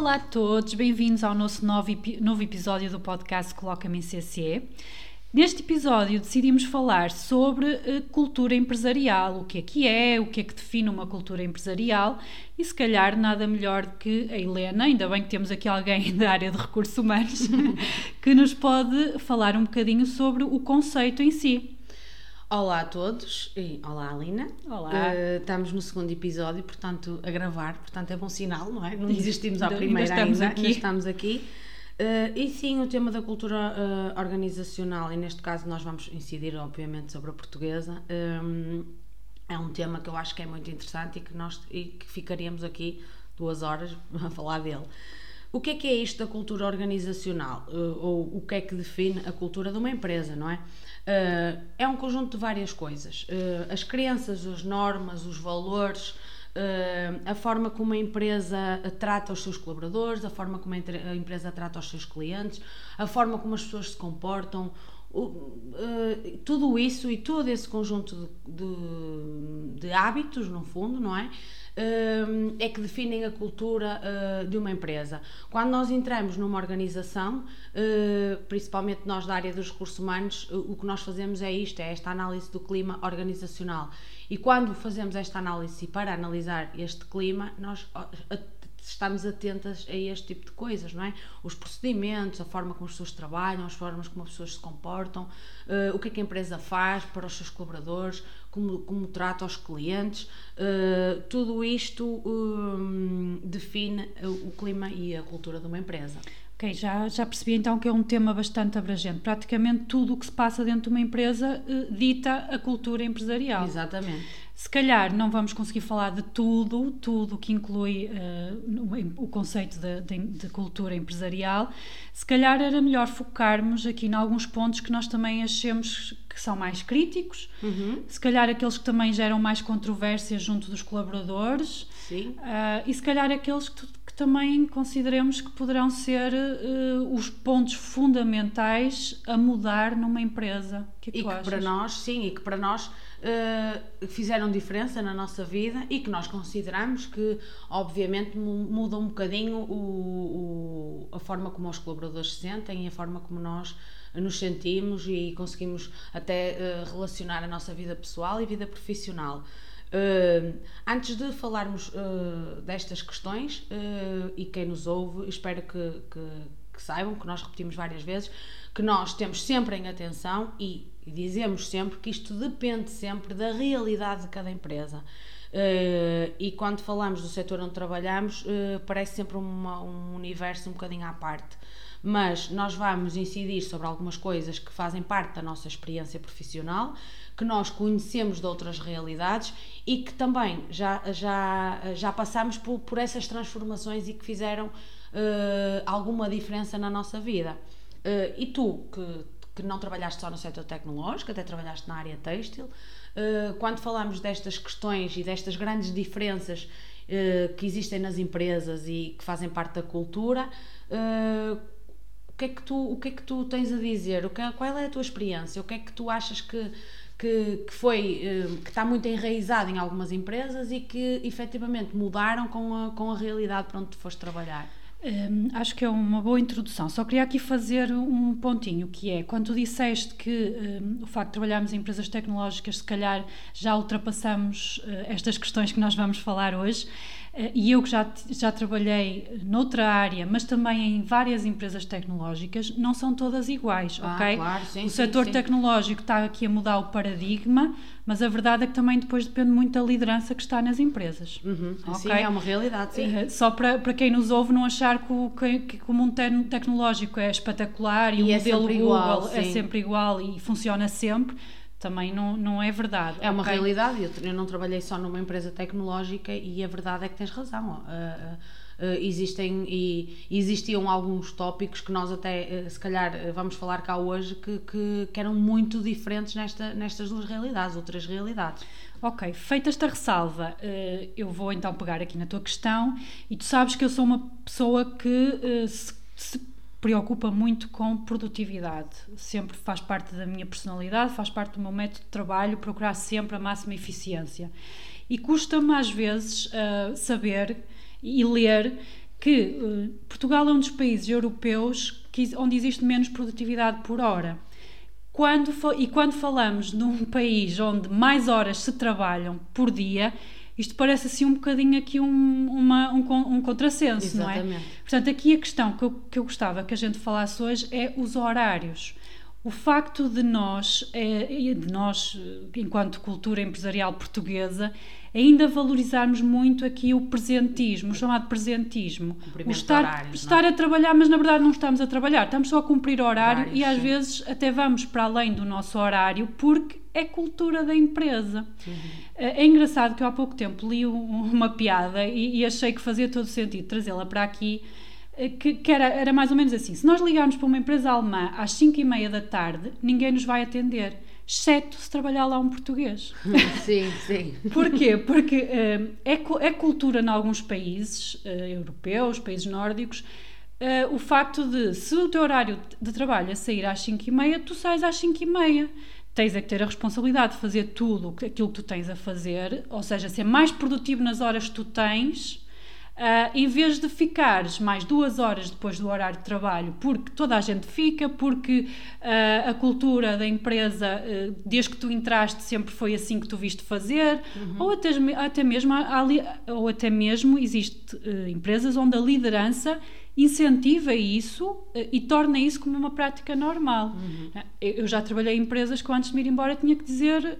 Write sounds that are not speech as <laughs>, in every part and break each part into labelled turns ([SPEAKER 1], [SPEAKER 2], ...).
[SPEAKER 1] Olá a todos, bem-vindos ao nosso novo, novo episódio do podcast Coloca-me em CC. Neste episódio decidimos falar sobre uh, cultura empresarial, o que é que é, o que é que define uma cultura empresarial e se calhar nada melhor que a Helena, ainda bem que temos aqui alguém <laughs> da área de recursos humanos, <laughs> que nos pode falar um bocadinho sobre o conceito em si.
[SPEAKER 2] Olá a todos e olá Alina.
[SPEAKER 1] Olá.
[SPEAKER 2] Uh, estamos no segundo episódio, portanto, a gravar, portanto é bom sinal, não é? Não desistimos à primeira ainda, estamos ainda, aqui. Ainda estamos aqui. Uh, e sim, o tema da cultura uh, organizacional, e neste caso nós vamos incidir, obviamente, sobre a portuguesa, um, é um tema que eu acho que é muito interessante e que nós e que ficaríamos aqui duas horas <laughs> a falar dele. O que é que é isto da cultura organizacional? Ou o que é que define a cultura de uma empresa, não é? É um conjunto de várias coisas. as crenças, as normas, os valores, Uh, a forma como a empresa trata os seus colaboradores, a forma como a empresa trata os seus clientes, a forma como as pessoas se comportam, uh, tudo isso e todo esse conjunto de, de, de hábitos, no fundo, não é? é que definem a cultura de uma empresa. Quando nós entramos numa organização, principalmente nós da área dos recursos humanos, o que nós fazemos é isto, é esta análise do clima organizacional e quando fazemos esta análise para analisar este clima, nós estamos atentas a este tipo de coisas, não é? Os procedimentos, a forma como as pessoas trabalham, as formas como as pessoas se comportam, uh, o que é que a empresa faz para os seus colaboradores, como, como trata os clientes, uh, tudo isto um, define o clima e a cultura de uma empresa.
[SPEAKER 1] Ok, já, já percebi então que é um tema bastante abrangente. Praticamente tudo o que se passa dentro de uma empresa uh, dita a cultura empresarial.
[SPEAKER 2] Exatamente.
[SPEAKER 1] Se calhar não vamos conseguir falar de tudo, tudo que inclui uh, o conceito de, de, de, cultura empresarial. Se calhar era melhor focarmos aqui em alguns pontos que nós também achemos que são mais críticos,
[SPEAKER 2] uhum.
[SPEAKER 1] se calhar aqueles que também geram mais controvérsias junto dos colaboradores.
[SPEAKER 2] Sim.
[SPEAKER 1] Uh, e se calhar aqueles que também consideremos que poderão ser uh, os pontos fundamentais a mudar numa empresa.
[SPEAKER 2] Que é que e que achas? para nós, sim, e que para nós uh, fizeram diferença na nossa vida e que nós consideramos que, obviamente, muda um bocadinho o, o, a forma como os colaboradores se sentem e a forma como nós nos sentimos e conseguimos até uh, relacionar a nossa vida pessoal e vida profissional. Antes de falarmos uh, destas questões, uh, e quem nos ouve, espero que, que, que, saibam, que nós repetimos várias vezes, que nós temos sempre em atenção e, dizemos sempre que isto depende sempre da realidade de cada empresa. e quando falamos do setor onde trabalhamos, parece sempre uma, um universo um bocadinho à parte mas nós vamos incidir sobre algumas coisas que fazem parte da nossa experiência profissional, que nós conhecemos de outras realidades e que também já, já, já passamos por, por essas transformações e que fizeram uh, alguma diferença na nossa vida. Uh, e tu, que, que não trabalhaste só no setor tecnológico, até trabalhaste na área têxtil, uh, quando falamos destas questões e destas grandes diferenças que existem nas empresas e que fazem parte da cultura, que é que tu, o que é que tu tens a dizer? O que, é, qual é a tua experiência? O que é que tu achas que, que, que foi, eh, que está muito enraizado em algumas empresas e que efetivamente mudaram com a, com a realidade para onde tu foste trabalhar?
[SPEAKER 1] Hum, acho que é uma boa introdução. Só queria aqui fazer um pontinho, que é quando tu disseste que hum, o facto de trabalharmos em empresas tecnológicas, se calhar já ultrapassamos uh, estas questões que nós vamos falar hoje. Eh, e eu que já, já trabalhei noutra área, mas também em várias empresas tecnológicas, não são todas iguais,
[SPEAKER 2] ah,
[SPEAKER 1] ok?
[SPEAKER 2] Claro, sim,
[SPEAKER 1] o setor
[SPEAKER 2] sim,
[SPEAKER 1] tecnológico está aqui a mudar o paradigma, mas a verdade é que também depois depende muito da liderança que está nas empresas.
[SPEAKER 2] Uhum, okay? Sim, é uma realidade, sim.
[SPEAKER 1] Uh, só para, para quem nos ouve não achar que o, que, que o mundo tecnológico é espetacular e, e o é modelo Google igual, é sempre igual e funciona sempre também não, não é verdade.
[SPEAKER 2] É uma okay? realidade. Eu, eu, não trabalhei só numa empresa tecnológica e a verdade é que tens razão. Uh, uh, existem e existiam alguns tópicos que nós até uh, se calhar vamos falar cá hoje que, que, que, eram muito diferentes nesta, nestas duas realidades, outras realidades.
[SPEAKER 1] Ok, feita esta ressalva, eu vou então pegar aqui na tua questão e tu sabes que eu sou uma pessoa que se, se preocupa muito com produtividade. Sempre faz parte da minha personalidade, faz parte do meu método de trabalho, procurar sempre a máxima eficiência. E custa-me às vezes uh, saber e ler que uh, Portugal é um dos países europeus onde existe menos produtividade por hora. Quando, e quando falamos num país onde mais horas se trabalham por dia, isto parece assim um bocadinho aqui um, uma, um, um contrassenso, Exatamente. não é? Portanto, aqui a questão que eu, que eu gostava que a gente falasse hoje é os horários. O facto de nós, é, de nós, enquanto cultura empresarial portuguesa, ainda valorizarmos muito aqui o presentismo, o chamado presentismo. O estar, horários, estar a trabalhar, mas na verdade não estamos a trabalhar, estamos só a cumprir horário e às sim. vezes até vamos para além do nosso horário porque é cultura da empresa. Uhum. É engraçado que eu há pouco tempo li uma piada e, e achei que fazia todo sentido trazê-la para aqui eh, que, que era, era, mais ou menos assim: se nós ligarmos para uma empresa alemã às 5 e meia da tarde, ninguém nos vai atender, exceto se trabalhar lá um português. <laughs>
[SPEAKER 2] Sim, sim.
[SPEAKER 1] Porquê? Porque uh, é, é cultura em alguns países uh, europeus, países nórdicos. Uh, o facto de, se o teu horário de trabalho é sair às 5 e meia, tu sais às 5 e meia tens é que ter a responsabilidade de fazer tudo aquilo que tu tens a fazer, ou seja, ser mais produtivo nas horas que tu tens, Uh, em vez de ficares mais duas horas depois do horário de trabalho, porque toda a gente fica, porque uh, a cultura da empresa, uh, desde que tu entraste, sempre foi assim que tu viste fazer, uhum. ou até, até mesmo, ou até mesmo existe empresas onde a liderança incentiva isso e torna isso como uma prática normal. Uhum. Eu já trabalhei em empresas que antes de me ir embora tinha que dizer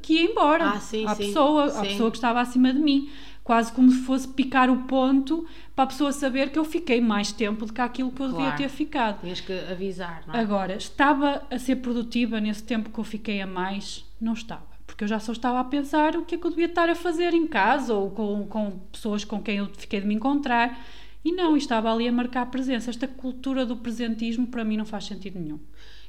[SPEAKER 1] que ia embora
[SPEAKER 2] ah, sim,
[SPEAKER 1] à,
[SPEAKER 2] sim,
[SPEAKER 1] pessoa,
[SPEAKER 2] sim.
[SPEAKER 1] à pessoa que estava acima de mim quase como se fosse picar o ponto para a pessoa saber que eu fiquei mais tempo do que aquilo que eu claro. devia ter ficado.
[SPEAKER 2] Tinhas que avisar, não é?
[SPEAKER 1] Agora, estava a ser produtiva nesse tempo que eu fiquei a mais? Não estava. Porque eu já só estava a pensar o que é que eu devia estar a fazer em casa ou com, com pessoas com quem eu fiquei de me encontrar. E não, estava ali a marcar presença. Esta cultura do presentismo para mim não faz sentido nenhum.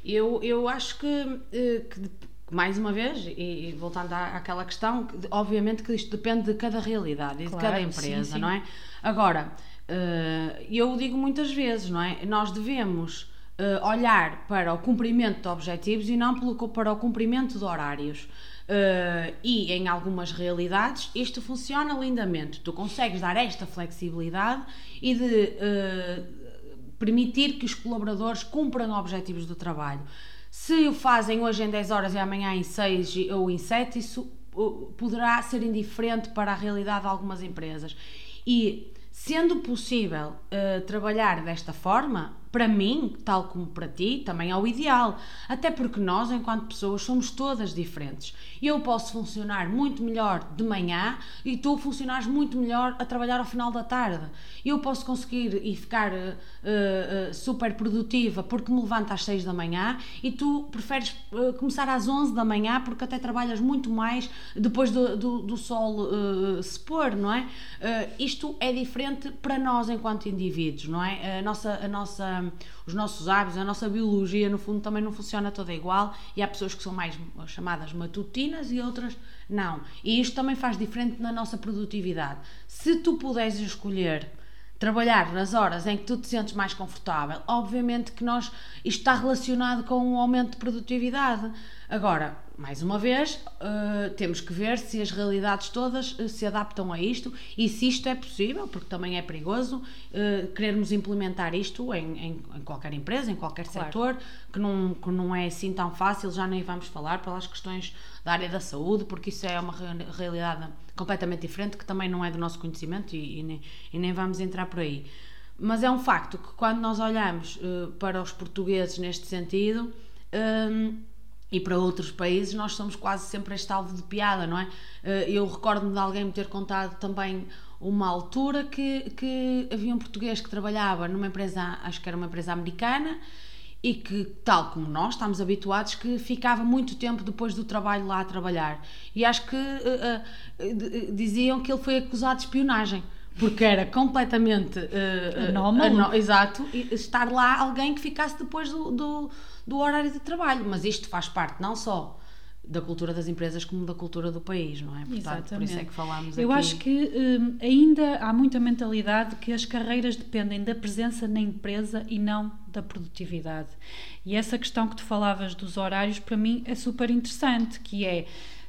[SPEAKER 2] Eu, eu acho que, eh, que mais uma vez, e, e voltando à, àquela questão, que, obviamente que isto depende de cada realidade e claro, de cada empresa, sim, sim. não é? Agora, uh, eu digo muitas vezes, não é? Nós devemos uh, olhar para o cumprimento de objetivos e não para o cumprimento de horários. Uh, e em algumas realidades isto funciona lindamente. Tu consegues dar esta flexibilidade e de permitir que os colaboradores cumpram objetivos do trabalho. Se o fazem hoje em 10 horas e amanhã em 6 ou em 7, isso uh, poderá ser indiferente para a realidade de algumas empresas. E sendo possível uh, trabalhar desta forma, para mim, tal como para ti, também é o ideal. Até porque nós, enquanto pessoas, somos todas diferentes. Eu posso funcionar muito melhor de manhã e tu funcionares muito melhor a trabalhar ao final da tarde. Eu posso conseguir e ficar uh, uh, super produtiva porque me levanto às 6 da manhã e tu preferes uh, começar às 11 da manhã porque até trabalhas muito mais depois do, do, do sol se pôr, não é? isto é diferente para nós enquanto indivíduos, não é? A nossa, a nossa os nossos hábitos, a nossa biologia, no fundo, também não funciona toda igual e há pessoas que são mais chamadas matutinas e outras não. E isto também faz diferente na nossa produtividade. Se tu puderes escolher trabalhar nas horas em que tu te sentes mais confortável, obviamente que nós isto está relacionado com um aumento de produtividade. Agora, mais uma vez, uh, temos que ver se as realidades todas uh, se adaptam a isto e se isto é possível, porque também é perigoso uh, querermos implementar isto em, em, em, qualquer empresa, em qualquer claro. setor, que não, que não é assim tão fácil, já nem vamos falar pelas questões da área da saúde, porque isso é uma realidade completamente diferente que também não é do nosso conhecimento e, e, nem, e nem vamos entrar por aí. Mas é um facto que quando nós olhamos para os portugueses neste sentido, e para outros países nós somos quase sempre este alvo de piada, não é? Eh, eu recordo-me de alguém me ter contado também uma altura que, que havia um português que trabalhava numa empresa, acho que era uma empresa americana, e que, tal como nós, estamos habituados, que ficava muito tempo depois do trabalho lá a trabalhar. E acho que uh, uh, diziam que ele foi acusado de espionagem porque era completamente uh,
[SPEAKER 1] anómalo.
[SPEAKER 2] exato, estar lá alguém que ficasse depois do, do, do horário de trabalho, mas isto faz parte não só da cultura das empresas como da cultura do país, não é? Portanto, Exatamente. por isso é que falamos
[SPEAKER 1] Eu
[SPEAKER 2] aqui.
[SPEAKER 1] acho que hum, ainda há muita mentalidade que as carreiras dependem da presença na empresa e não da produtividade. E essa questão que tu falavas dos horários, para mim, é super interessante, que é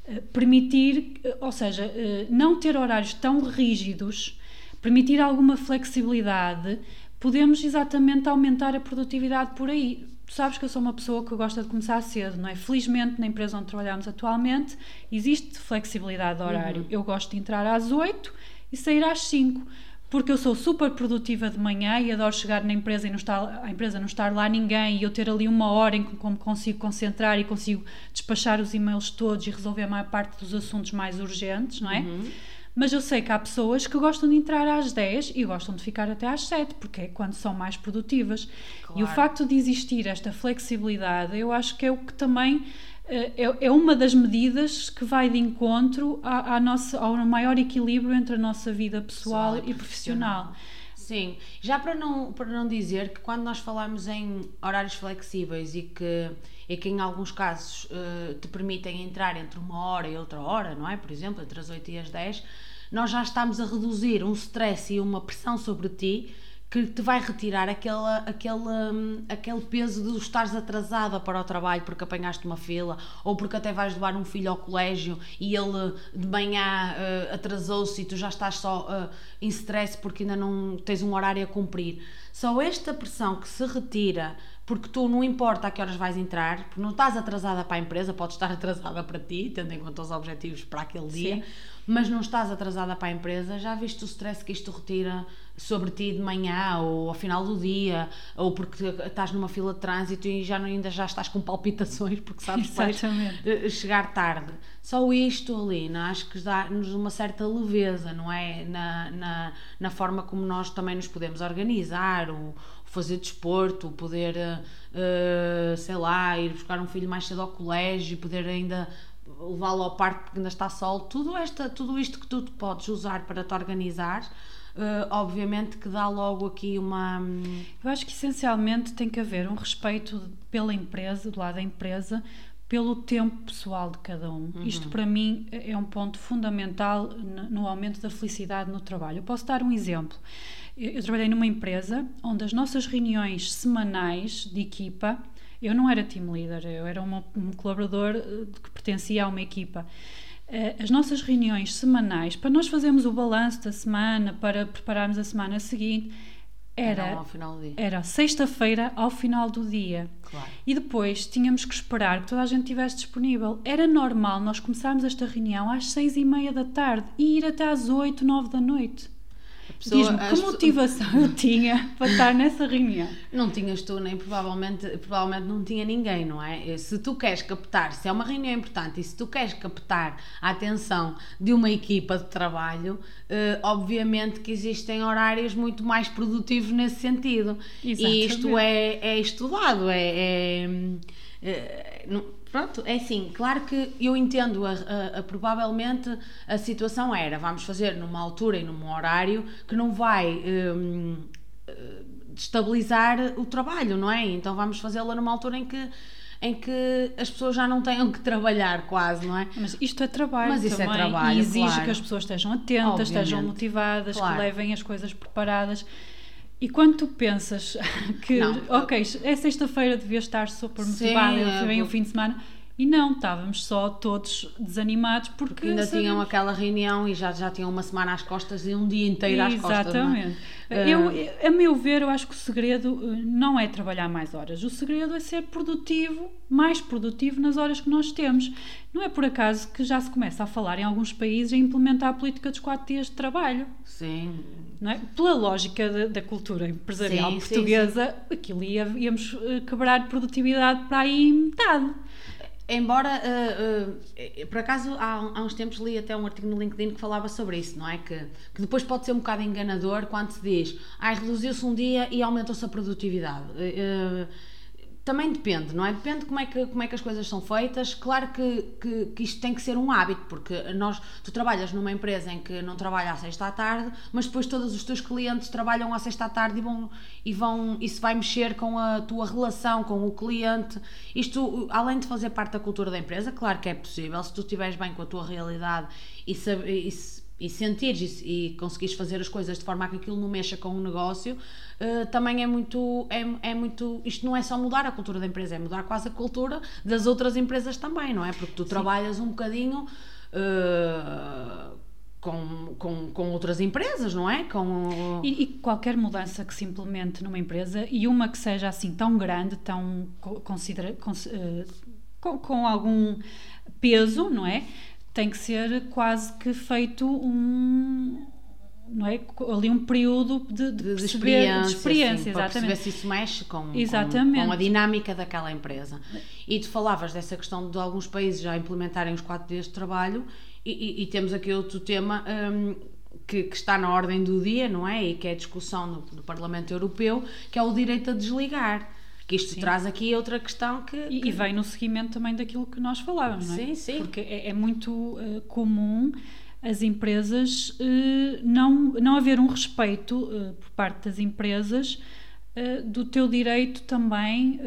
[SPEAKER 1] uh, permitir, uh, ou seja, uh, não ter horários tão rígidos permitir alguma flexibilidade, podemos exatamente aumentar a produtividade por aí. Sabes que eu sou uma pessoa que gosta de começar cedo, não é? Felizmente, na empresa onde trabalhamos atualmente, existe flexibilidade de horário. Uhum. Eu gosto de entrar às 8 e sair às 5 porque eu sou super produtiva de manhã e adoro chegar na empresa e não estar, a empresa não estar lá ninguém e eu ter ali uma hora em que me consigo concentrar e consigo despachar os e-mails todos e resolver a maior parte dos assuntos mais urgentes, não é? Uhum. Mas eu sei que há pessoas que gostam de entrar às 10 e gostam de ficar até às 7, porque é quando são mais produtivas. Claro. E o facto de existir esta flexibilidade, eu acho que é o que também eh, é, é uma das medidas que vai de encontro à, à nossa, ao maior equilíbrio entre a nossa vida pessoal, pessoal e, profissional. profissional.
[SPEAKER 2] Sim, já para não, para não dizer que quando nós falamos em horários flexíveis e que, e que em alguns casos uh, te permitem entrar entre uma hora e outra hora, não é? Por exemplo, entre as 8 e as 10, nós já estamos a reduzir um stress e uma pressão sobre ti que te vai retirar aquele, aquele, hum, aquele peso de estares atrasada para o trabalho porque apanhaste uma fila ou porque até vais levar um filho ao colégio e ele de manhã uh, atrasou-se e tu já estás só uh, em stress porque ainda não tens um horário a cumprir. Só esta pressão que se retira porque tu não importa a que horas vais entrar, porque não estás atrasada para a empresa, podes estar <laughs> atrasada para ti, tendo em conta os objetivos para aquele dia, Sim. Mas não estás atrasada para a empresa, já viste o stress que isto retira sobre ti de manhã ou ao final do dia, ou porque estás numa fila de trânsito e já não, ainda já estás com palpitações porque sabes que eh, chegar tarde. Só isto ali, não? É? acho que dá-nos uma certa leveza, não é? Na, na, na forma como nós também nos podemos organizar, o, fazer desporto, poder, uh, sei lá, ir buscar um filho mais cedo ao colégio, poder ainda levá-lo ao parque porque ainda está sol, tudo, esta, tudo isto que tu podes usar para te organizar Uh, obviamente que dá logo aqui uma.
[SPEAKER 1] Eu acho que essencialmente tem que haver um respeito pela empresa, do lado da empresa, pelo tempo pessoal de cada um. Uhum. Isto para mim é um ponto fundamental no aumento da felicidade no trabalho. Eu posso dar um exemplo. Eu, trabalhei numa empresa onde as nossas reuniões semanais de equipa, eu não era team leader, eu era uma, um colaborador eh, que pertencia a uma equipa. Eh, as nossas reuniões semanais, para nós fazermos o balanço da semana, para prepararmos a semana seguinte, era, era sexta-feira ao final do dia. Claro. E depois tínhamos que esperar que toda a gente estivesse disponível. Era normal nós começarmos esta reunião às seis e meia da tarde e ir até às oito, nove da noite. Diz-me, que motivação pessoas... eu tinha para estar nessa reunião?
[SPEAKER 2] Não tinhas tu, nem provavelmente, provavelmente não tinha ninguém, não é? Se tu queres captar, se é uma reunião importante e se tu queres captar a atenção de uma equipa de trabalho, eh, obviamente que existem horários muito mais produtivos nesse sentido. Exatamente. E isto é, é estudado, é, é, é não, Pronto, é assim, claro que eu entendo, a, a, a, provavelmente a situação era, vamos fazer numa altura e num horário que não vai um, eh, destabilizar o trabalho, não é? Então vamos fazê-la numa altura em que em que as pessoas já não tenham que trabalhar quase, não é?
[SPEAKER 1] Mas isto é trabalho Mas isso é também, é trabalho, e exige claro. que as pessoas estejam atentas, Obviamente. estejam motivadas, claro. que levem as coisas preparadas. E quando tu pensas <laughs> que, não, ok, é sexta-feira, devia estar super motivada, sim, vem é, o fim de semana, e não, estávamos só todos desanimados porque, porque
[SPEAKER 2] ainda tinham aquela reunião e já, já tinham uma semana às costas e um dia inteiro às Exatamente. costas. Exatamente.
[SPEAKER 1] É? Eu, a meu ver, eu acho que o segredo eh, não é trabalhar mais horas. O segredo é ser produtivo, mais produtivo nas horas que nós temos. Não é por acaso que já se começa a falar em alguns países em implementar a política dos quatro dias de trabalho.
[SPEAKER 2] Sim.
[SPEAKER 1] Não é? Pela lógica da, da cultura empresarial sim, portuguesa, sim, sim. aquilo ia, íamos eh, quebrar produtividade para aí metade.
[SPEAKER 2] Embora, uh, uh, por acaso, há, há, uns tempos li até um artigo no LinkedIn que falava sobre isso, não é? Que, que depois pode ser um bocado enganador quando se diz, ah, reduziu-se um dia e aumentou-se a produtividade. Uh, também depende, não é? Depende como é que, como é que as coisas são feitas. Claro que, que, que, isto tem que ser um hábito, porque nós, tu trabalhas numa empresa em que não trabalha à sexta à tarde, mas depois todos os teus clientes trabalham à sexta à tarde e vão, e vão isso vai mexer com a tua relação com o cliente. Isto, além de fazer parte da cultura da empresa, claro que é possível, se tu estiveres bem com a tua realidade e, saber, e e sentires e, e conseguires fazer as coisas de forma a que aquilo não mexa com o negócio, uh, também é muito, é, é muito. Isto não é só mudar a cultura da empresa, é mudar quase a cultura das outras empresas também, não é? Porque tu Sim. trabalhas um bocadinho. Uh, com, com, com outras empresas, não é? Com...
[SPEAKER 1] E, e, qualquer mudança que se implemente numa empresa e uma que seja assim tão grande, tão considera, com, uh, com, com algum peso, não é? Tem que ser quase que feito um, não é? ali um período de, de, de experiência,
[SPEAKER 2] de experiência sim, para perceber se isso mexe com, com, com, a dinâmica daquela empresa. E tu falavas dessa questão de alguns países já implementarem os quatro dias de trabalho e, e, e temos aqui outro tema um, que, que, está na ordem do dia, não é? E que é a discussão no, do Parlamento Europeu, que é o direito a desligar. Que isto sim. traz aqui outra questão que,
[SPEAKER 1] e,
[SPEAKER 2] que...
[SPEAKER 1] e, vem no seguimento também daquilo que nós falávamos, não é?
[SPEAKER 2] Sim, sim.
[SPEAKER 1] Porque é, é muito uh, comum as empresas uh, não, não haver um respeito uh, por parte das empresas do teu direito também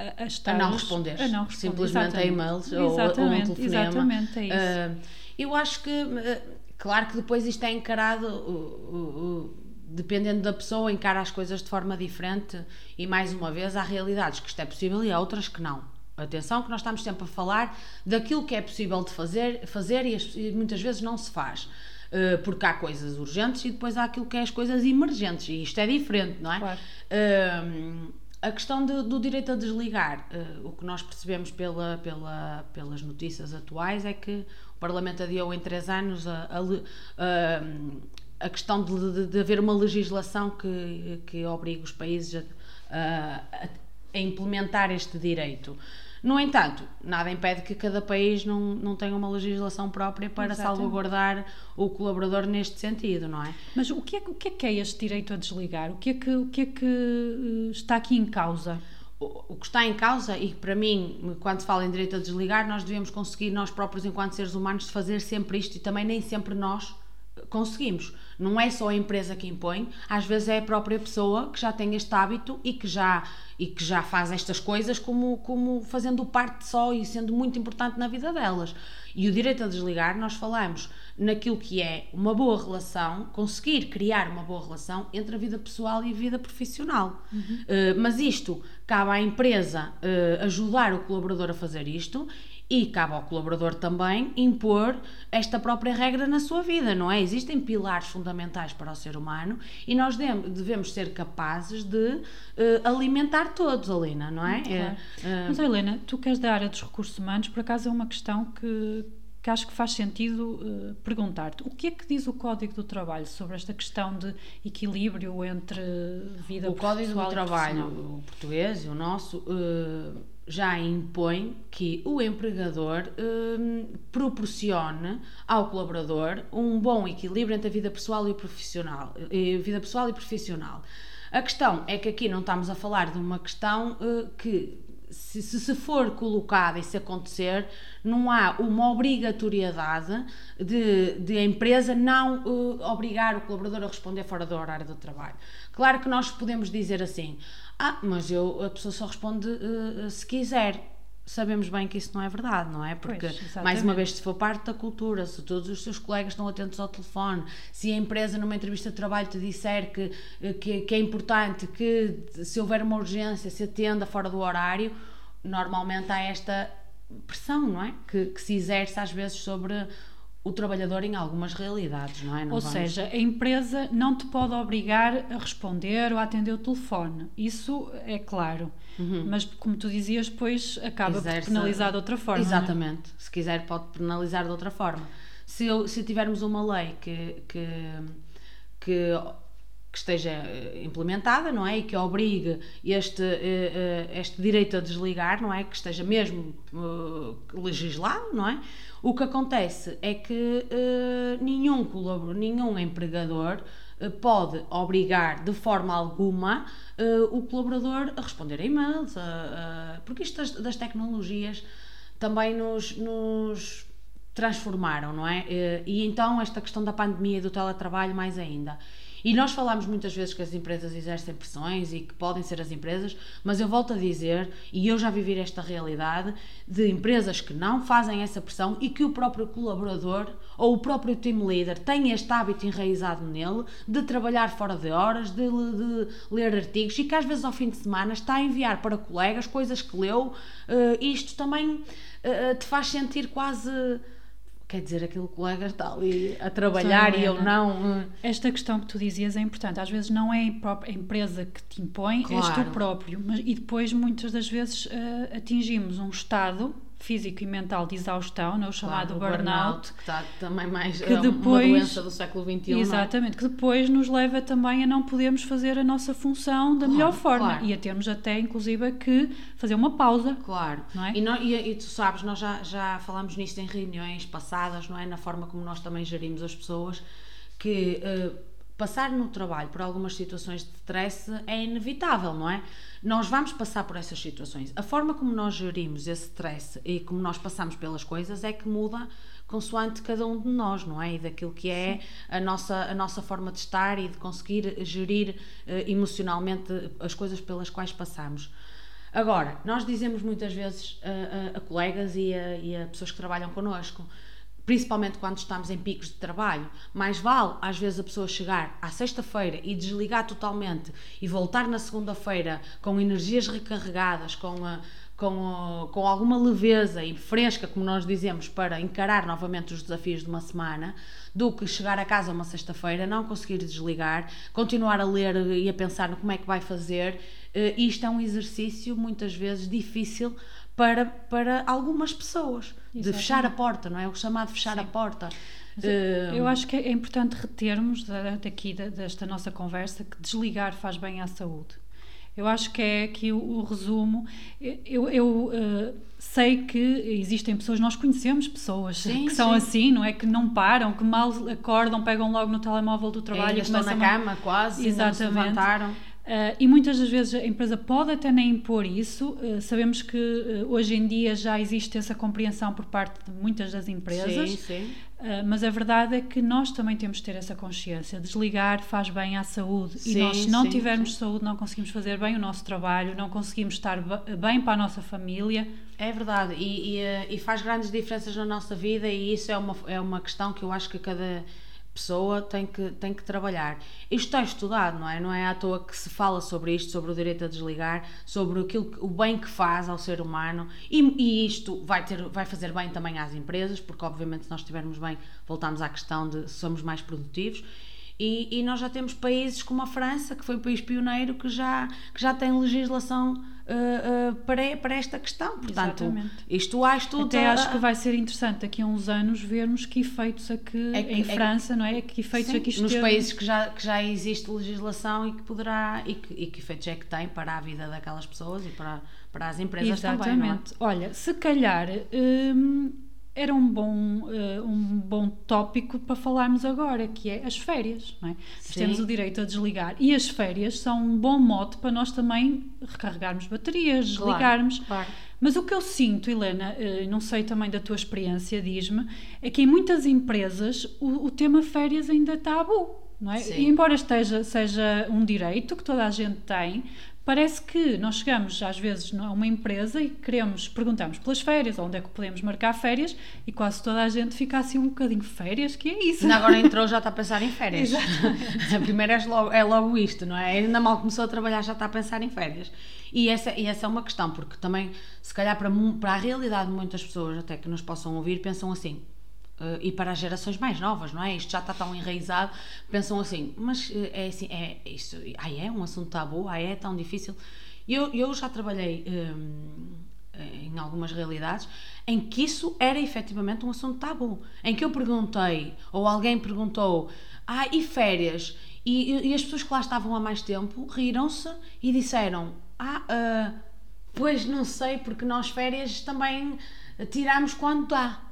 [SPEAKER 1] a, a, estar
[SPEAKER 2] a não responder, a não responder simplesmente a e-mails ou, ou um telefonema.
[SPEAKER 1] Exatamente, é isso.
[SPEAKER 2] Eu acho que, claro que depois isto é encarado, dependendo da pessoa, encara as coisas de forma diferente e, mais uma vez, há realidades que isto é possível e há outras que não. Atenção que nós estamos sempre a falar daquilo que é possível de fazer, fazer e, muitas vezes não se faz. Uh, porque há coisas urgentes e depois há aquilo que é as coisas emergentes e isto é diferente, não é? Claro. Uh, a questão de, do direito a desligar, uh, o que nós percebemos pela, pela, pelas notícias atuais é que Parlamento adiou em três anos a, a, a, a questão de, de, de, haver uma legislação que, que obrigue os países a, a implementar este direito. No entanto, nada impede que cada país não, não tenha uma legislação própria para Exatamente. salvaguardar o colaborador neste sentido, não é?
[SPEAKER 1] Mas o que é, o que é que é este direito a desligar? O que é que, o que, é que eh, está aqui em causa?
[SPEAKER 2] o que está em causa, e para mim, quando se fala em direito a desligar, nós devemos conseguir, nós próprios, enquanto seres humanos, fazer sempre isto e também nem sempre nós conseguimos. Não é só a empresa que impõe, às vezes é a própria pessoa que já tem este hábito e que já, e que já faz estas coisas como, como fazendo parte só e sendo muito importante na vida delas. E o direito a desligar, nós falamos naquilo que é uma boa relação, conseguir criar uma boa relação entre a vida pessoal e a vida profissional. Uhum. Uh, mas isto cabe à empresa uh, ajudar o colaborador a fazer isto e cabe ao colaborador também impor esta própria regra na sua vida, não é? Existem pilares fundamentais para o ser humano e nós devemos ser capazes de uh, alimentar todos, Helena, não é?
[SPEAKER 1] Claro. Uh, Mas, Helena, tu queres da área dos recursos humanos, por acaso é uma questão que, que acho que faz sentido uh, perguntar-te. O que é que diz o Código do Trabalho sobre esta questão de equilíbrio entre vida
[SPEAKER 2] o Código do Trabalho o português, o nosso, já impõe que o empregador uh, proporcione ao colaborador um bom equilíbrio entre a vida pessoal e profissional, vida pessoal e profissional. A questão é que aqui não estamos a falar de uma questão que se, se for colocada e se acontecer, não há uma obrigatoriedade de, de a empresa não uh, obrigar o colaborador a responder fora do horário do trabalho. Claro que nós podemos dizer assim, ah, mas eu, a pessoa só responde uh, se quiser sabemos bem que isso não é verdade, não é? Porque, pois, mais uma vez, se for parte da cultura, se todos os seus colegas estão atentos ao telefone, se a empresa numa entrevista de trabalho te disser que, que, que é importante que se houver uma urgência se atenda fora do horário, normalmente há esta pressão, não é? Que, que se exerce às vezes sobre o trabalhador em algumas realidades, não é? Não
[SPEAKER 1] ou vamos... seja, a empresa não te pode obrigar a responder ou a atender o telefone. Isso é claro. Uhum. Mas, como tu dizias, depois acaba Exerce... por penalizar de outra forma.
[SPEAKER 2] É? Exatamente. Se quiser, pode penalizar de outra forma. Se, eu, se tivermos uma lei que, que, que que esteja eh, implementada, não é? E que obrigue este, eh, eh, este direito a desligar, não é? Que esteja mesmo legislado, não é? O que acontece é que nenhum colaborador, nenhum empregador pode obrigar de forma alguma o colaborador a responder a e-mails, porque isto das, das, tecnologias também nos, nos transformaram, não é? E então esta questão da pandemia e do teletrabalho mais ainda. E nós falamos muitas vezes que as empresas exercem pressões e que podem ser as empresas, mas eu volto a dizer, e eu já vivi esta realidade, de empresas que não fazem essa pressão e que o próprio colaborador ou o próprio team leader tem este hábito enraizado nele de trabalhar fora de horas, de, de ler artigos e que às vezes ao fim de semana está a enviar para colegas coisas que leu. Uh, isto também uh, te faz sentir quase quer dizer, aquele colega está ali a trabalhar e eu não.
[SPEAKER 1] Esta questão que tu dizias é importante. Às vezes não é a empresa que te impõe, claro. és tu próprio. Mas, e depois, muitas das vezes, uh, atingimos um estado físico e mental de exaustão, não? É? o chamado claro, burnout, burnout,
[SPEAKER 2] que está também mais que depois, uma doença do século XXI. É?
[SPEAKER 1] Exatamente, que depois nos leva também a não podermos fazer a nossa função da claro, melhor forma claro. e a termos até, inclusive, que fazer uma pausa.
[SPEAKER 2] Claro,
[SPEAKER 1] não é?
[SPEAKER 2] e, não, e, e, tu sabes, nós já, já falamos nisto em reuniões passadas, não é? Na forma como nós também gerimos as pessoas, que uh, passar no trabalho por algumas situações de stress é inevitável, não é? Nós vamos passar por essas situações. A forma como nós gerimos esse stress e como nós passamos pelas coisas é que muda consoante cada um de nós, não é? E daquilo que é a nossa, a nossa forma de estar e de conseguir gerir uh, emocionalmente as coisas pelas quais passamos. Agora, nós dizemos muitas vezes a, a, a colegas e a, e a pessoas que trabalham connosco principalmente quando estamos em picos de trabalho. Mais vale, às vezes, a pessoa chegar à sexta-feira e desligar totalmente e voltar na segunda-feira com energias recarregadas, com, a, com, com alguma leveza e fresca, como nós dizemos, para encarar novamente os desafios de uma semana, do que chegar a casa uma sexta-feira, não conseguir desligar, continuar a ler e a pensar no como é que vai fazer. Uh, isto é um exercício muitas vezes difícil para, para algumas pessoas, Exatamente. de fechar a porta, não é? O chamado fechar Sim. a porta.
[SPEAKER 1] Uh, eu acho que é importante retermos daqui desta nossa conversa que desligar faz bem à saúde. Eu acho que é aqui o, o resumo. Eu, eu uh, sei que existem pessoas, nós conhecemos pessoas sim, que são sim. assim, não é? Que não param, que mal acordam, pegam logo no telemóvel do trabalho
[SPEAKER 2] e estão na cama quase, Exatamente. não se levantaram.
[SPEAKER 1] Uh, e muitas das vezes a empresa pode até nem impor isso. Uh, sabemos que uh, hoje em dia já existe essa compreensão por parte de muitas das empresas. Sim, sim. mas a verdade é que nós também temos de ter essa consciência. Desligar faz bem à saúde. Sim, e nós, se não tivermos saúde, não conseguimos fazer bem o nosso trabalho, não conseguimos estar bem para a nossa família.
[SPEAKER 2] É verdade. E, e, e faz grandes diferenças na nossa vida, e isso é uma, é uma questão que eu acho que cada pessoa tem que, tem que trabalhar. Isto está estudado, não é? Não é à toa que se fala sobre isto, sobre o direito a desligar, sobre aquilo, o bem que faz ao ser humano e, e isto vai, ter, vai fazer bem também às empresas, porque obviamente se nós estivermos bem, voltamos à questão de somos mais produtivos. E, e, nós já temos países como a França, que foi um país pioneiro, que já, que já tem legislação uh, uh, para, para esta questão. Portanto, Exatamente. isto há estudos.
[SPEAKER 1] Até acho que vai ser interessante daqui a uns anos vermos que efeitos é que, é que em é França, não é? Que efeitos sim, é que isto
[SPEAKER 2] Nos teve... países que já, que já existe legislação e que poderá. E que, e que efeitos é que tem para a vida daquelas pessoas e para, para as empresas
[SPEAKER 1] Exatamente.
[SPEAKER 2] também.
[SPEAKER 1] Exatamente. É? Olha, se calhar. Hum, era um bom, uh, um bom tópico para falarmos agora, que é as férias. Não é? Nós temos o direito a desligar. E as férias são um bom mote para nós também recarregarmos baterias, desligarmos. Claro. Mas o que eu sinto, Helena, uh, não sei também da tua experiência, diz-me, é que em muitas empresas o, o tema férias ainda está tabu. Não é? E embora esteja, seja um direito que toda a gente tem, Parece que nós chegamos às vezes a uma empresa e queremos, perguntamos pelas férias, onde é que podemos marcar férias e quase toda a gente fica assim um bocadinho férias, que é isso.
[SPEAKER 2] Ainda agora entrou já está a pensar em férias. <laughs> a primeira é logo, é logo isto, não é? Ainda mal começou a trabalhar já está a pensar em férias. E essa, e essa é uma questão, porque também, se calhar para, para a realidade de muitas pessoas até que nos possam ouvir, pensam assim, Uh, e para as gerações mais novas, não é? Isto já está tão enraizado, pensam assim, mas uh, é assim, é isso, ah, é um assunto tabu, ah, é tão difícil. Eu, eu já trabalhei um, em algumas realidades em que isso era efetivamente um assunto tabu, em que eu perguntei, ou alguém perguntou, ah, e férias? E, e as pessoas que lá estavam há mais tempo riram-se e disseram, ah, uh, pois não sei, porque nós férias também tiramos quando dá.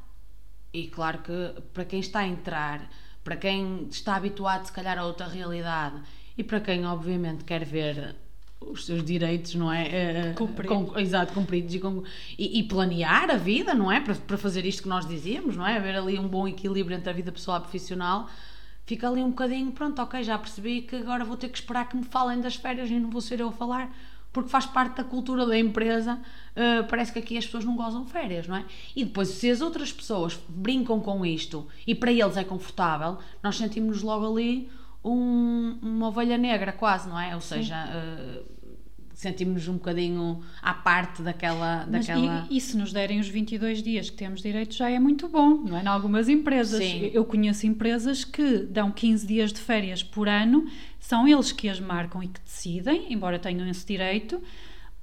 [SPEAKER 2] E claro que para quem está a entrar, para quem está habituado se calhar a outra realidade e para quem obviamente quer ver os seus direitos, não é? Eh,
[SPEAKER 1] Cumprir.
[SPEAKER 2] Com, exato, cumpridos e, com, e, e, planear a vida, não é? Para, para fazer isto que nós dizíamos, não é? Haver ali um bom equilíbrio entre a vida pessoal e profissional. Fica ali um bocadinho, pronto, ok, já percebi que agora vou ter que esperar que me falem das férias e não vou ser eu a falar porque faz parte da cultura da empresa. Uh, parece que aqui as pessoas não gozam férias, não é? E depois, se as outras pessoas brincam com isto e para eles é confortável, nós sentimos logo ali um, uma ovelha negra, quase, não é? Ou seja, uh, sentimos um bocadinho à parte daquela.
[SPEAKER 1] Mas
[SPEAKER 2] daquela...
[SPEAKER 1] E, e se nos derem os 22 dias que temos direito, já é muito bom, não é? Em algumas empresas.
[SPEAKER 2] Sim.
[SPEAKER 1] Eu conheço empresas que dão 15 dias de férias por ano, são eles que as marcam e que decidem, embora tenham esse direito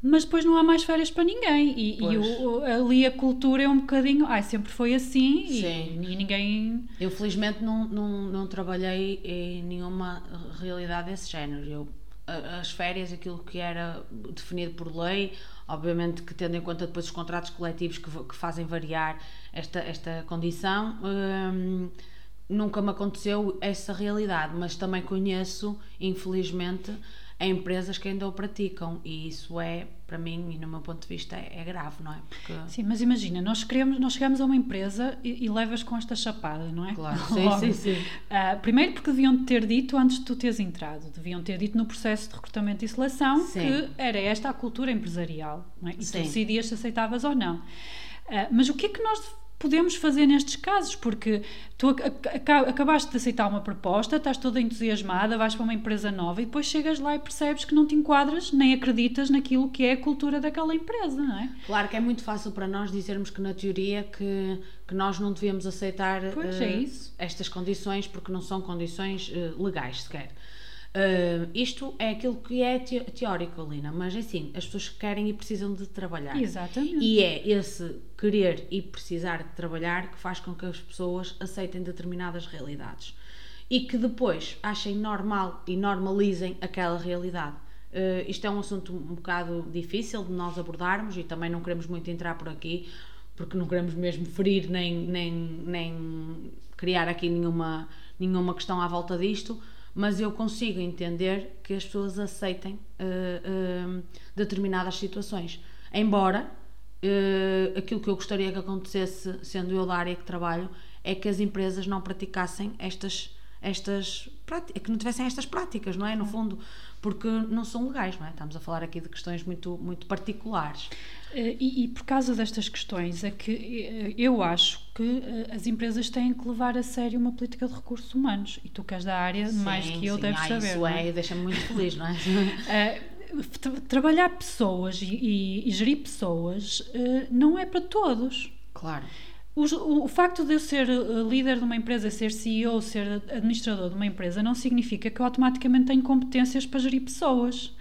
[SPEAKER 1] mas depois não há mais férias para ninguém. E, e o, ali a cultura é um bocadinho. Ai, sempre foi assim e, e, ninguém.
[SPEAKER 2] Eu felizmente não, não, não trabalhei em nenhuma realidade desse género. Eu, as férias, aquilo que era definido por lei, obviamente que tendo em conta depois os contratos coletivos que, que fazem variar esta, esta condição. Hum, nunca me aconteceu essa realidade, mas também conheço, infelizmente, a empresas que ainda o praticam e isso é, para mim e no meu ponto de vista, é, é grave, não é?
[SPEAKER 1] Porque... Sim, mas imagina, nós queremos, nós chegamos a uma empresa e, e levas com esta chapada, não é?
[SPEAKER 2] Claro, <laughs> sim, sim, sim.
[SPEAKER 1] Uh, primeiro porque deviam ter dito antes de tu teres entrado, deviam ter dito no processo de recrutamento e seleção sim. que era esta a cultura empresarial, não é? E sim. tu decidias se aceitavas ou não. Uh, mas o que é que nós podemos fazer nestes casos, porque tu acabaste de aceitar uma proposta, estás toda entusiasmada, vais para uma empresa nova e depois chegas lá e percebes que não te enquadras nem acreditas naquilo que é a cultura daquela empresa, não é?
[SPEAKER 2] Claro que é muito fácil para nós dizermos que na teoria que, que nós não devíamos aceitar
[SPEAKER 1] uh, é
[SPEAKER 2] estas condições porque não são condições uh, legais sequer. Uh, isto é aquilo que é teórico, Lina, mas assim, as pessoas querem e precisam de trabalhar.
[SPEAKER 1] Exatamente.
[SPEAKER 2] E é esse querer e precisar de trabalhar que faz com que as pessoas aceitem determinadas realidades e que depois achem normal e normalizem aquela realidade. Uh, isto é um assunto um bocado difícil de nós abordarmos e também não queremos muito entrar por aqui porque não queremos mesmo ferir nem, nem, nem criar aqui nenhuma, nenhuma questão à volta disto mas eu consigo entender que as pessoas aceitem uh, uh, determinadas situações. Embora uh, aquilo que eu gostaria que acontecesse, sendo eu da área que trabalho, é que as empresas não praticassem estas estas que não tivessem estas práticas, não é? No fundo, porque não são legais, não é? Estamos a falar aqui de questões muito, muito particulares.
[SPEAKER 1] Eh, e, e, por causa destas questões é que eh, eu acho que eh, as empresas têm que levar a sério uma política de recursos humanos e tu que és da área sim, mais que eu sim. deves ah, saber.
[SPEAKER 2] Isso é, é? deixa-me muito feliz, não é? <laughs>
[SPEAKER 1] trabalhar pessoas e, e, e gerir pessoas não é para todos.
[SPEAKER 2] Claro.
[SPEAKER 1] O, o, facto de eu ser líder de uma empresa, ser CEO, ser administrador de uma empresa, não significa que eu automaticamente tenho competências para gerir pessoas.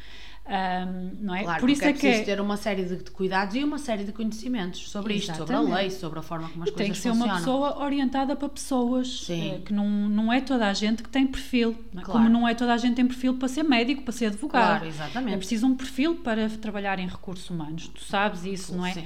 [SPEAKER 1] Um, não é?
[SPEAKER 2] Claro, Por isso é, é que é ter uma série de, de, cuidados e uma série de conhecimentos sobre Exatamente. isto, sobre a lei, sobre a forma como as e coisas
[SPEAKER 1] Tem que ser funcionam. uma pessoa orientada para pessoas, é, que não, não é toda a gente que tem perfil, não é? claro. como não é toda a gente tem perfil para ser médico, para ser advogado.
[SPEAKER 2] Claro, exatamente.
[SPEAKER 1] É preciso um perfil para trabalhar em recursos humanos, tu sabes isso, não é?
[SPEAKER 2] Sim.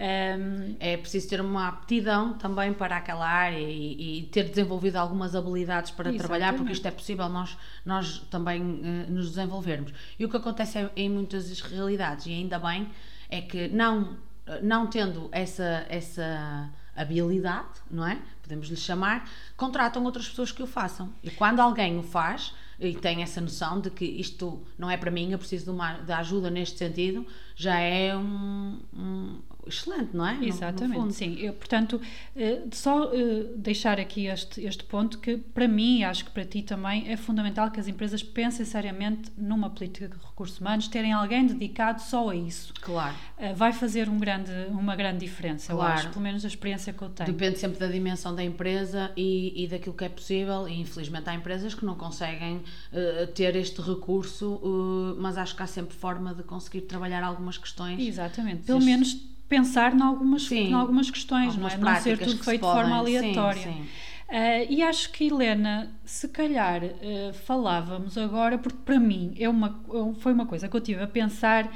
[SPEAKER 2] Um, é preciso ter uma aptidão também para aquela área e, e ter desenvolvido algumas habilidades para exatamente. trabalhar, porque isto é possível nós, nós também uh, nos desenvolvermos. E o que acontece é, em muitas realidades, e ainda bem, é que não, não tendo essa, essa habilidade, não é? Podemos lhe chamar, contratam outras pessoas que o façam. E quando alguém o faz e tem essa noção de que isto não é para mim, eu preciso de, uma, de ajuda neste sentido, já é um, um excelente, não é?
[SPEAKER 1] Exatamente, no, sim. Eu, portanto, eh, só eh, deixar aqui este, este ponto que, para mim, acho que para ti também, é fundamental que as empresas pensem seriamente numa política de recursos humanos, terem alguém dedicado só a isso.
[SPEAKER 2] Claro.
[SPEAKER 1] Eh, vai fazer um grande, uma grande diferença, claro. eu acho, pelo menos a experiência que eu tenho.
[SPEAKER 2] Depende sempre da dimensão da empresa e, e daquilo que é possível, e infelizmente há empresas que não conseguem uh, ter este recurso, uh, mas acho que há sempre forma de conseguir trabalhar algumas questões.
[SPEAKER 1] Exatamente, pelo menos pensar em algumas, algumas questões, algumas não é? Não ser tudo feito de forma aleatória. Sim, sim. Uh, e acho que, Helena, se calhar uh, falávamos agora, porque para mim é uma, foi uma coisa que eu tive a pensar,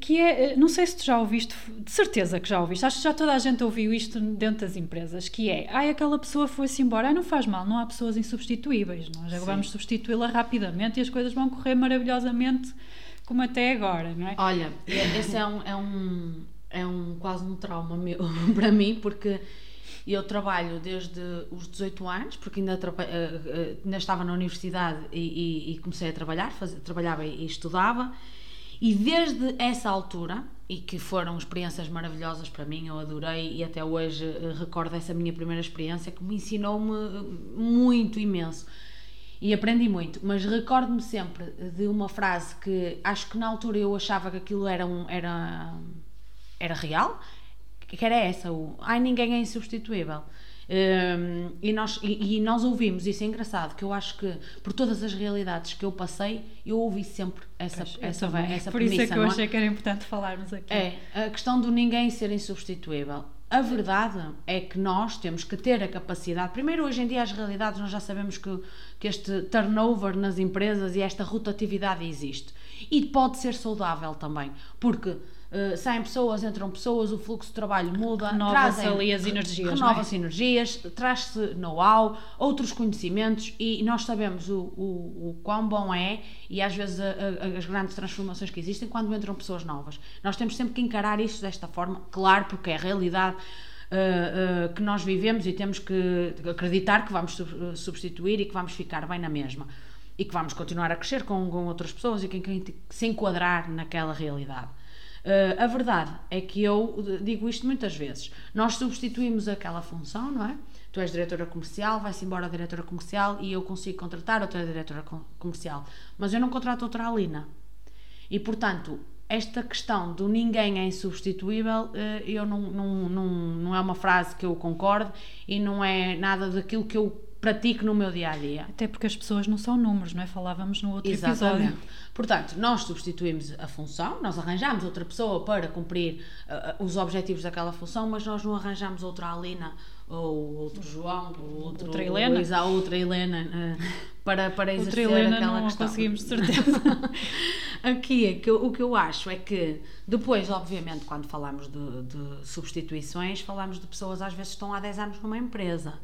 [SPEAKER 1] que é, não sei se tu já ouviste, de certeza que já ouviste, acho que já toda a gente ouviu isto dentro das empresas, que é, ai, aquela pessoa foi-se embora, ai, não faz mal, não há pessoas insubstituíveis, nós já vamos substituí-la rapidamente e as coisas vão correr maravilhosamente como até agora, não é?
[SPEAKER 2] Olha, esse é um, é um é um, quase um trauma meu <laughs> para mim, porque eu trabalho desde os 18 anos, porque ainda, uh, uh, ainda estava na universidade e, e, e comecei a trabalhar, faz, trabalhava e, estudava, e desde essa altura, e que foram experiências maravilhosas para mim, eu adorei e até hoje uh, recordo essa minha primeira experiência que me ensinou-me muito imenso. e aprendi muito, mas recordo-me sempre de uma frase que acho que na altura eu achava que aquilo era, um, era, era real, que era essa, o ai ninguém é insubstituível. Um, e, nós, e, e, nós ouvimos, isso é engraçado, que eu acho que por todas as realidades que eu passei, eu ouvi sempre essa, pois, essa, essa
[SPEAKER 1] Por
[SPEAKER 2] premissa,
[SPEAKER 1] isso é que eu
[SPEAKER 2] é?
[SPEAKER 1] achei que era importante falarmos aqui.
[SPEAKER 2] É, a questão do ninguém ser insubstituível. A verdade é que nós temos que ter a capacidade. Primeiro, hoje em dia, as realidades, nós já sabemos que, que este turnover nas empresas e esta rotatividade existe. E pode ser saudável também, porque Uh, saem pessoas, entram pessoas, o fluxo de trabalho muda,
[SPEAKER 1] renova-se ali as energias.
[SPEAKER 2] Renova-se é? energias, traz-se know-how, outros conhecimentos e nós sabemos o, o, o quão bom é e às vezes a, a, as grandes transformações que existem quando entram pessoas novas. Nós temos sempre que encarar isto desta forma, claro, porque é a realidade. Uh, uh, que nós vivemos e temos que acreditar que vamos substituir e que vamos ficar bem na mesma e que vamos continuar a crescer com, com outras pessoas e quem, quem se enquadrar naquela realidade. Uh, a verdade é que eu digo isto muitas vezes. Nós substituímos aquela função, não é? Tu és diretora comercial, vai-se embora a diretora comercial e eu consigo contratar outra diretora comercial. Mas eu não contrato outra Alina. E, portanto, esta questão do ninguém é insubstituível, uh, eu não, não, não, não é uma frase que eu concordo e não é nada daquilo que eu pratico no meu dia a dia.
[SPEAKER 1] Até porque as pessoas não são números, não é? Falávamos no outro
[SPEAKER 2] Exatamente.
[SPEAKER 1] episódio.
[SPEAKER 2] Portanto, nós substituímos a função, nós arranjamos outra pessoa para cumprir uh, os objetivos daquela função, mas nós não arranjamos outra Alina ou outro João ou outro,
[SPEAKER 1] outra Helena,
[SPEAKER 2] Luísa, outra Helena uh, para, para exercer
[SPEAKER 1] outra Helena
[SPEAKER 2] aquela
[SPEAKER 1] não
[SPEAKER 2] questão.
[SPEAKER 1] conseguimos de <laughs> certeza.
[SPEAKER 2] Aqui é que o que eu acho é que depois, obviamente, quando falamos de, de substituições, falamos de pessoas às vezes que estão há 10 anos numa empresa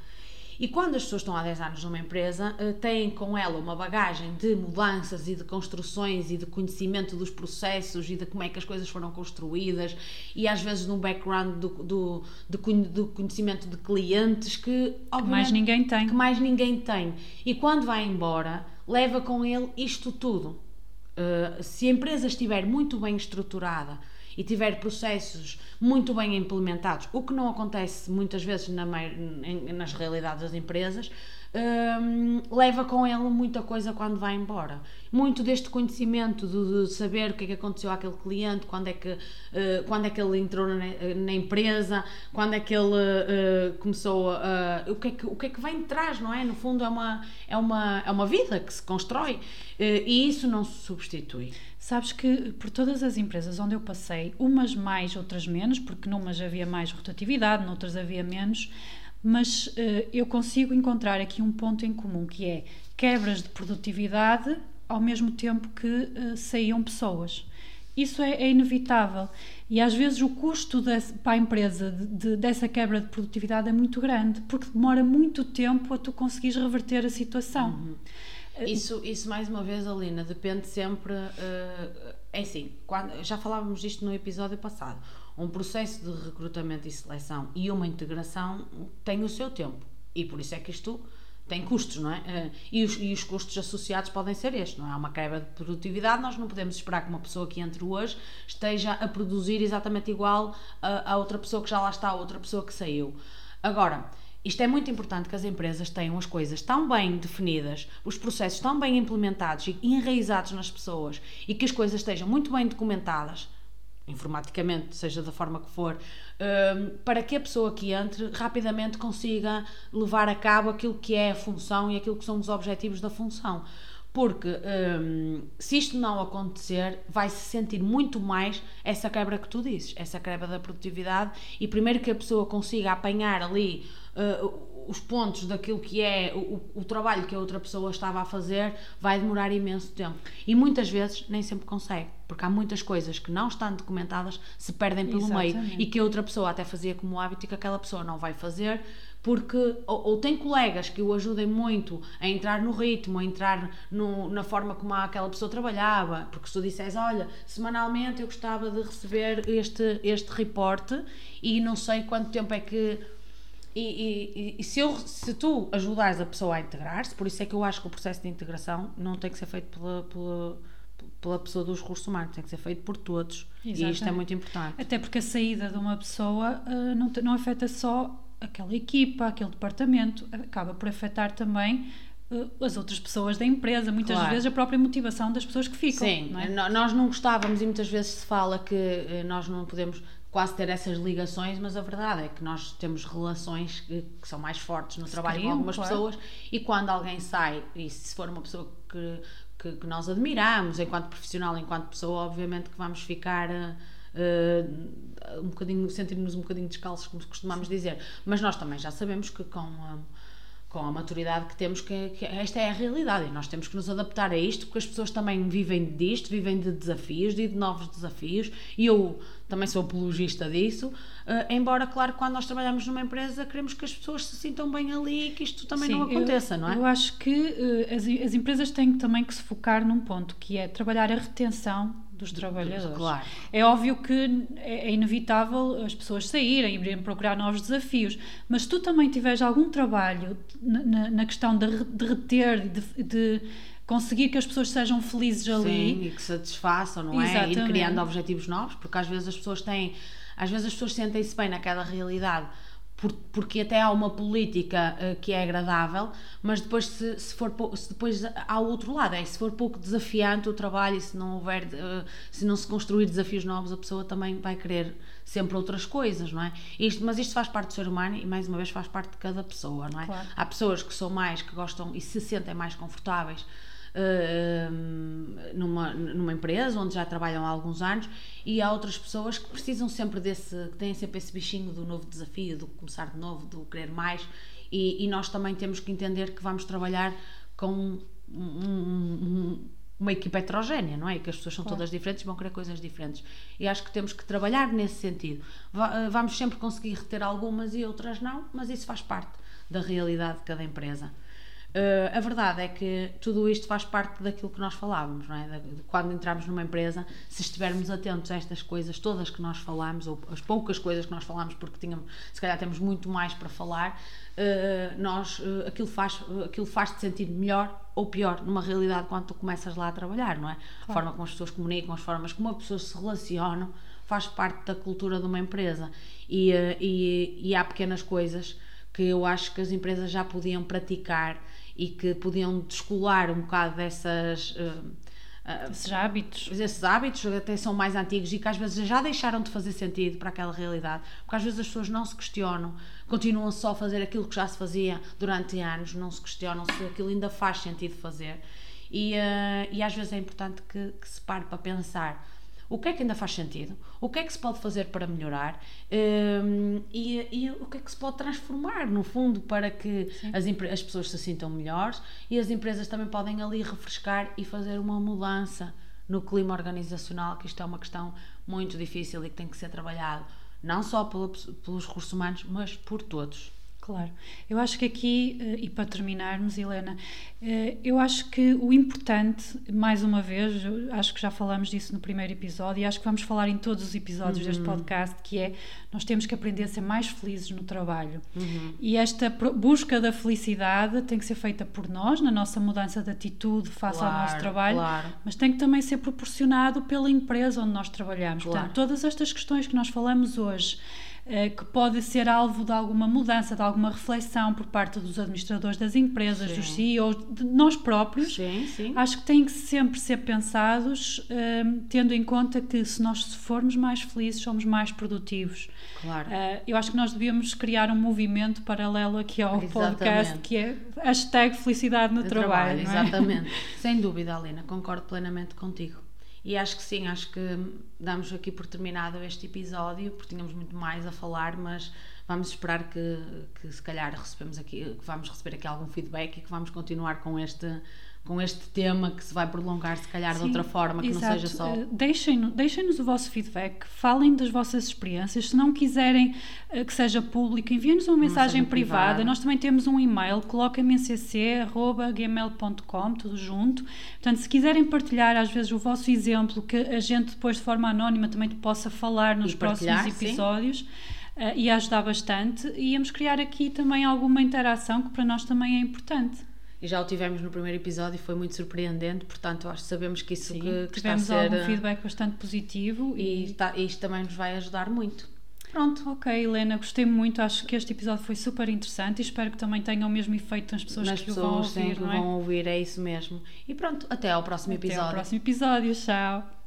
[SPEAKER 2] e quando as pessoas estão há 10 anos numa empresa, eh, têm com ela uma bagagem de mudanças e de construções e de conhecimento dos processos e de como é que as coisas foram construídas e às vezes num background do, do, do conhecimento de clientes que,
[SPEAKER 1] que mais ninguém tem.
[SPEAKER 2] Que mais ninguém tem. E quando vai embora, leva com ele isto tudo. Uh, se a empresa estiver muito bem estruturada, e tiver processos muito bem implementados, o que não acontece muitas vezes na, nas realidades das empresas, um, leva com ele muita coisa quando vai embora. Muito deste conhecimento de, de, saber o que é que aconteceu àquele cliente, quando é que, uh, quando é que ele entrou na, na empresa, quando é que ele uh, começou a. Uh, o, que é que, o que é que vem de trás, não é? No fundo, é uma, é uma, é uma vida que se constrói e isso não se substitui.
[SPEAKER 1] Sabes que por todas as empresas onde eu passei, umas mais, outras menos, porque numas havia mais rotatividade, noutras havia menos, mas uh, eu consigo encontrar aqui um ponto em comum que é quebras de produtividade ao mesmo tempo que uh, saíam pessoas. Isso é, é, inevitável e às vezes o custo desse, para a empresa de, de, dessa quebra de produtividade é muito grande porque demora muito tempo a tu conseguires reverter a situação. Uhum.
[SPEAKER 2] Isso, isso mais uma vez, Alina, depende sempre. Uh, é assim, quando, já falávamos disto no episódio passado. Um processo de recrutamento e seleção e uma integração tem o seu tempo. E por isso é que isto tem custos, não é? Uh, e, os, e os custos associados podem ser estes, não é? Há uma quebra de produtividade, nós não podemos esperar que uma pessoa que entre hoje esteja a produzir exatamente igual a, a outra pessoa que já lá está, a outra pessoa que saiu. Agora, isto é muito importante que as empresas tenham as coisas tão bem definidas, os processos tão bem implementados e enraizados nas pessoas e que as coisas estejam muito bem documentadas, informaticamente, seja da forma que for, um, para que a pessoa que entre rapidamente consiga levar a cabo aquilo que é a função e aquilo que são os objetivos da função. Porque um, se isto não acontecer, vai-se sentir muito mais essa quebra que tu dizes, essa quebra da produtividade, e primeiro que a pessoa consiga apanhar ali uh, os pontos daquilo que é o, o, trabalho que a outra pessoa estava a fazer vai demorar imenso tempo. E muitas vezes nem sempre consegue, porque há muitas coisas que não estão documentadas, se perdem pelo Exatamente. meio e que a outra pessoa até fazia como hábito e que aquela pessoa não vai fazer porque ou, ou, tem colegas que o ajudem muito a entrar no ritmo, a entrar no, na forma como aquela pessoa trabalhava, porque se tu disseres, olha, semanalmente eu gostava de receber este, este reporte e não sei quanto tempo é que e, e, e, se, eu, se tu ajudares a pessoa a integrar-se, por isso é que eu acho que o processo de integração não tem que ser feito pela, pela, pela pessoa dos recursos humanos, tem que ser feito por todos. Exatamente. E isto é muito importante.
[SPEAKER 1] Até porque a saída de uma pessoa uh, não, não afeta só aquela equipa, aquele departamento, acaba por afetar também uh, as outras pessoas da empresa, muitas
[SPEAKER 2] Claro.
[SPEAKER 1] vezes a própria motivação das pessoas que ficam.
[SPEAKER 2] Sim,
[SPEAKER 1] não é?
[SPEAKER 2] nós não gostávamos e muitas vezes se fala que eh, nós não podemos quase ter essas ligações, mas a verdade é que nós temos relações que, que são mais fortes no trabalho
[SPEAKER 1] criam,
[SPEAKER 2] com algumas
[SPEAKER 1] claro.
[SPEAKER 2] pessoas e quando alguém sai, e se for uma pessoa que, que, que nós admiramos enquanto profissional, enquanto pessoa, obviamente que vamos ficar. Eh, um bocadinho, sentir-nos um bocadinho descalços, como costumamos dizer, mas nós também já sabemos que com a, com a maturidade que temos, que, que esta é a realidade e nós temos que nos adaptar a isto, porque as pessoas também vivem disto, vivem de desafios, de novos desafios, e eu também sou apologista disso, eh, embora, claro, quando nós trabalhamos numa empresa, queremos que as pessoas se sintam bem ali e que isto também
[SPEAKER 1] Sim,
[SPEAKER 2] não aconteça,
[SPEAKER 1] eu,
[SPEAKER 2] não é?
[SPEAKER 1] Eu acho que eh, as, as empresas têm também que se focar num ponto, que é trabalhar a retenção dos trabalhadores.
[SPEAKER 2] claro.
[SPEAKER 1] É óbvio que é é inevitável as pessoas saírem, irem procurar novos desafios, mas tu também tiveres algum trabalho na, na- questão de, de reter, de, de conseguir que as pessoas sejam felizes ali,
[SPEAKER 2] Sim, e que satisfaçam, não é? Ir
[SPEAKER 1] Exatamente.
[SPEAKER 2] criando objetivos novos, porque às vezes as pessoas têm, às vezes as pessoas sentem-se bem naquela realidade. Por- Porque até há uma política eh, que é agradável, mas depois se, se for se depois há o outro lado, é se for pouco desafiante o trabalho e se não houver eh, se não se construir desafios novos, a pessoa também vai querer sempre outras coisas, não é? Isto, mas isto faz parte do ser humano e mais uma vez faz parte de cada pessoa, não é?
[SPEAKER 1] Claro.
[SPEAKER 2] Há pessoas que são mais, que gostam e se sentem mais confortáveis hum, numa, numa empresa onde já trabalham há alguns anos e há outras pessoas que precisam sempre desse, que têm sempre esse bichinho do novo desafio, do começar de novo, do querer mais e, e nós também temos que entender que vamos trabalhar com um- um- um- uma equipa heterogénea, não é? Que as pessoas são
[SPEAKER 1] Claro.
[SPEAKER 2] todas diferentes e vão querer coisas diferentes. E acho que temos que trabalhar nesse sentido. Eh, Vamos sempre conseguir reter algumas e outras não, mas isso faz parte da realidade de cada empresa. Eh, a verdade é que tudo isto faz parte daquilo que nós falávamos, não é? De quando entramos numa empresa, se estivermos atentos a estas coisas todas que nós falamos, ou as poucas coisas que nós falamos, porque tínhamos, se calhar temos muito mais para falar, eh, nós, eh, aquilo faz, aquilo faz-te sentir melhor ou pior numa realidade quando tu começas lá a trabalhar, não é? A forma como as pessoas comunicam, as formas como as pessoas se relacionam, faz parte da cultura de uma empresa. E, e, e há pequenas coisas que eu acho que as empresas já podiam praticar e que podiam descolar um bocado dessas. eh, eh,
[SPEAKER 1] esses hábitos.
[SPEAKER 2] esses hábitos até são mais antigos e que às vezes já deixaram de fazer sentido para aquela realidade, porque às vezes as pessoas não se questionam, continuam só a fazer aquilo que já se fazia durante anos, não se questionam se aquilo ainda faz sentido fazer. E, eh, e às vezes é importante que, que se pare para pensar o que é que ainda faz sentido, o que é que se pode fazer para melhorar hum, e, e o que é que se pode transformar, no fundo, para que as, as pessoas se sintam melhores e as empresas também podem ali refrescar e fazer uma mudança no clima organizacional, que isto é uma questão muito difícil e que tem que ser trabalhado não só pela- pelos recursos humanos, mas por todos.
[SPEAKER 1] Claro. Eu acho que aqui, eh, e para terminarmos, Helena, eh, eu acho que o importante, mais uma vez, acho que já falamos disso no primeiro episódio e acho que vamos falar em todos os episódios deste podcast, que é nós temos que aprender a ser mais felizes no trabalho. E esta busca da felicidade tem que ser feita por nós, na nossa mudança de atitude face ao nosso
[SPEAKER 2] Claro,
[SPEAKER 1] trabalho,
[SPEAKER 2] claro.
[SPEAKER 1] mas tem que também ser proporcionado pela empresa onde nós trabalhamos.
[SPEAKER 2] Claro.
[SPEAKER 1] Portanto, todas estas questões que nós falamos hoje, que pode ser alvo de alguma mudança, de alguma reflexão por parte dos administradores das empresas,
[SPEAKER 2] Sim.
[SPEAKER 1] dos CEOs, de nós próprios,
[SPEAKER 2] Sim, sim.
[SPEAKER 1] acho que têm que sempre ser pensados, eh, tendo em conta que se nós formos mais felizes, somos mais produtivos.
[SPEAKER 2] Claro.
[SPEAKER 1] Eh, eu acho que nós devíamos criar um movimento paralelo aqui ao podcast,
[SPEAKER 2] Exatamente.
[SPEAKER 1] que é hashtag felicidade no trabalho. não é?
[SPEAKER 2] exatamente. <laughs> Sem dúvida, Alina, concordo plenamente contigo. E acho que sim, acho que damos aqui por terminado este episódio, porque tínhamos muito mais a falar, mas vamos esperar que, que se calhar recebemos aqui, que vamos receber aqui algum feedback e que vamos continuar com este com este tema que se vai prolongar se calhar de
[SPEAKER 1] Sim,
[SPEAKER 2] outra forma, que
[SPEAKER 1] exato.
[SPEAKER 2] não seja só
[SPEAKER 1] Eh, Deixem-nos deixem-nos o vosso feedback, falem das vossas experiências. Se não quiserem eh, que seja público, enviem-nos uma mensagem
[SPEAKER 2] mensagem
[SPEAKER 1] privada.
[SPEAKER 2] privada.
[SPEAKER 1] Nós também temos um e-mail, coloquem-me em cc.gmail.com, tudo junto. Portanto, se quiserem partilhar às vezes o vosso exemplo, que a gente depois de forma anónima também possa falar nos
[SPEAKER 2] E
[SPEAKER 1] próximos
[SPEAKER 2] partilhar, sim.
[SPEAKER 1] Eh, e ajudar bastante, e íamos criar aqui também alguma interação que para nós também é importante.
[SPEAKER 2] e já o tivemos no primeiro episódio e foi muito surpreendente, portanto acho que sabemos que isso
[SPEAKER 1] Sim,
[SPEAKER 2] que, que está a
[SPEAKER 1] tivemos
[SPEAKER 2] ser
[SPEAKER 1] algum feedback bastante positivo
[SPEAKER 2] e está- isto também nos vai ajudar muito. Pronto.
[SPEAKER 1] Ok, Helena, gostei muito. Acho que este episódio foi super interessante e espero que também tenha o mesmo efeito nas pessoas
[SPEAKER 2] Nas
[SPEAKER 1] que
[SPEAKER 2] pessoas
[SPEAKER 1] o vão ouvir,
[SPEAKER 2] que
[SPEAKER 1] não é?
[SPEAKER 2] vão ouvir, é isso mesmo. E pronto, até ao próximo
[SPEAKER 1] Até
[SPEAKER 2] episódio.
[SPEAKER 1] ao próximo episódio. Tchau.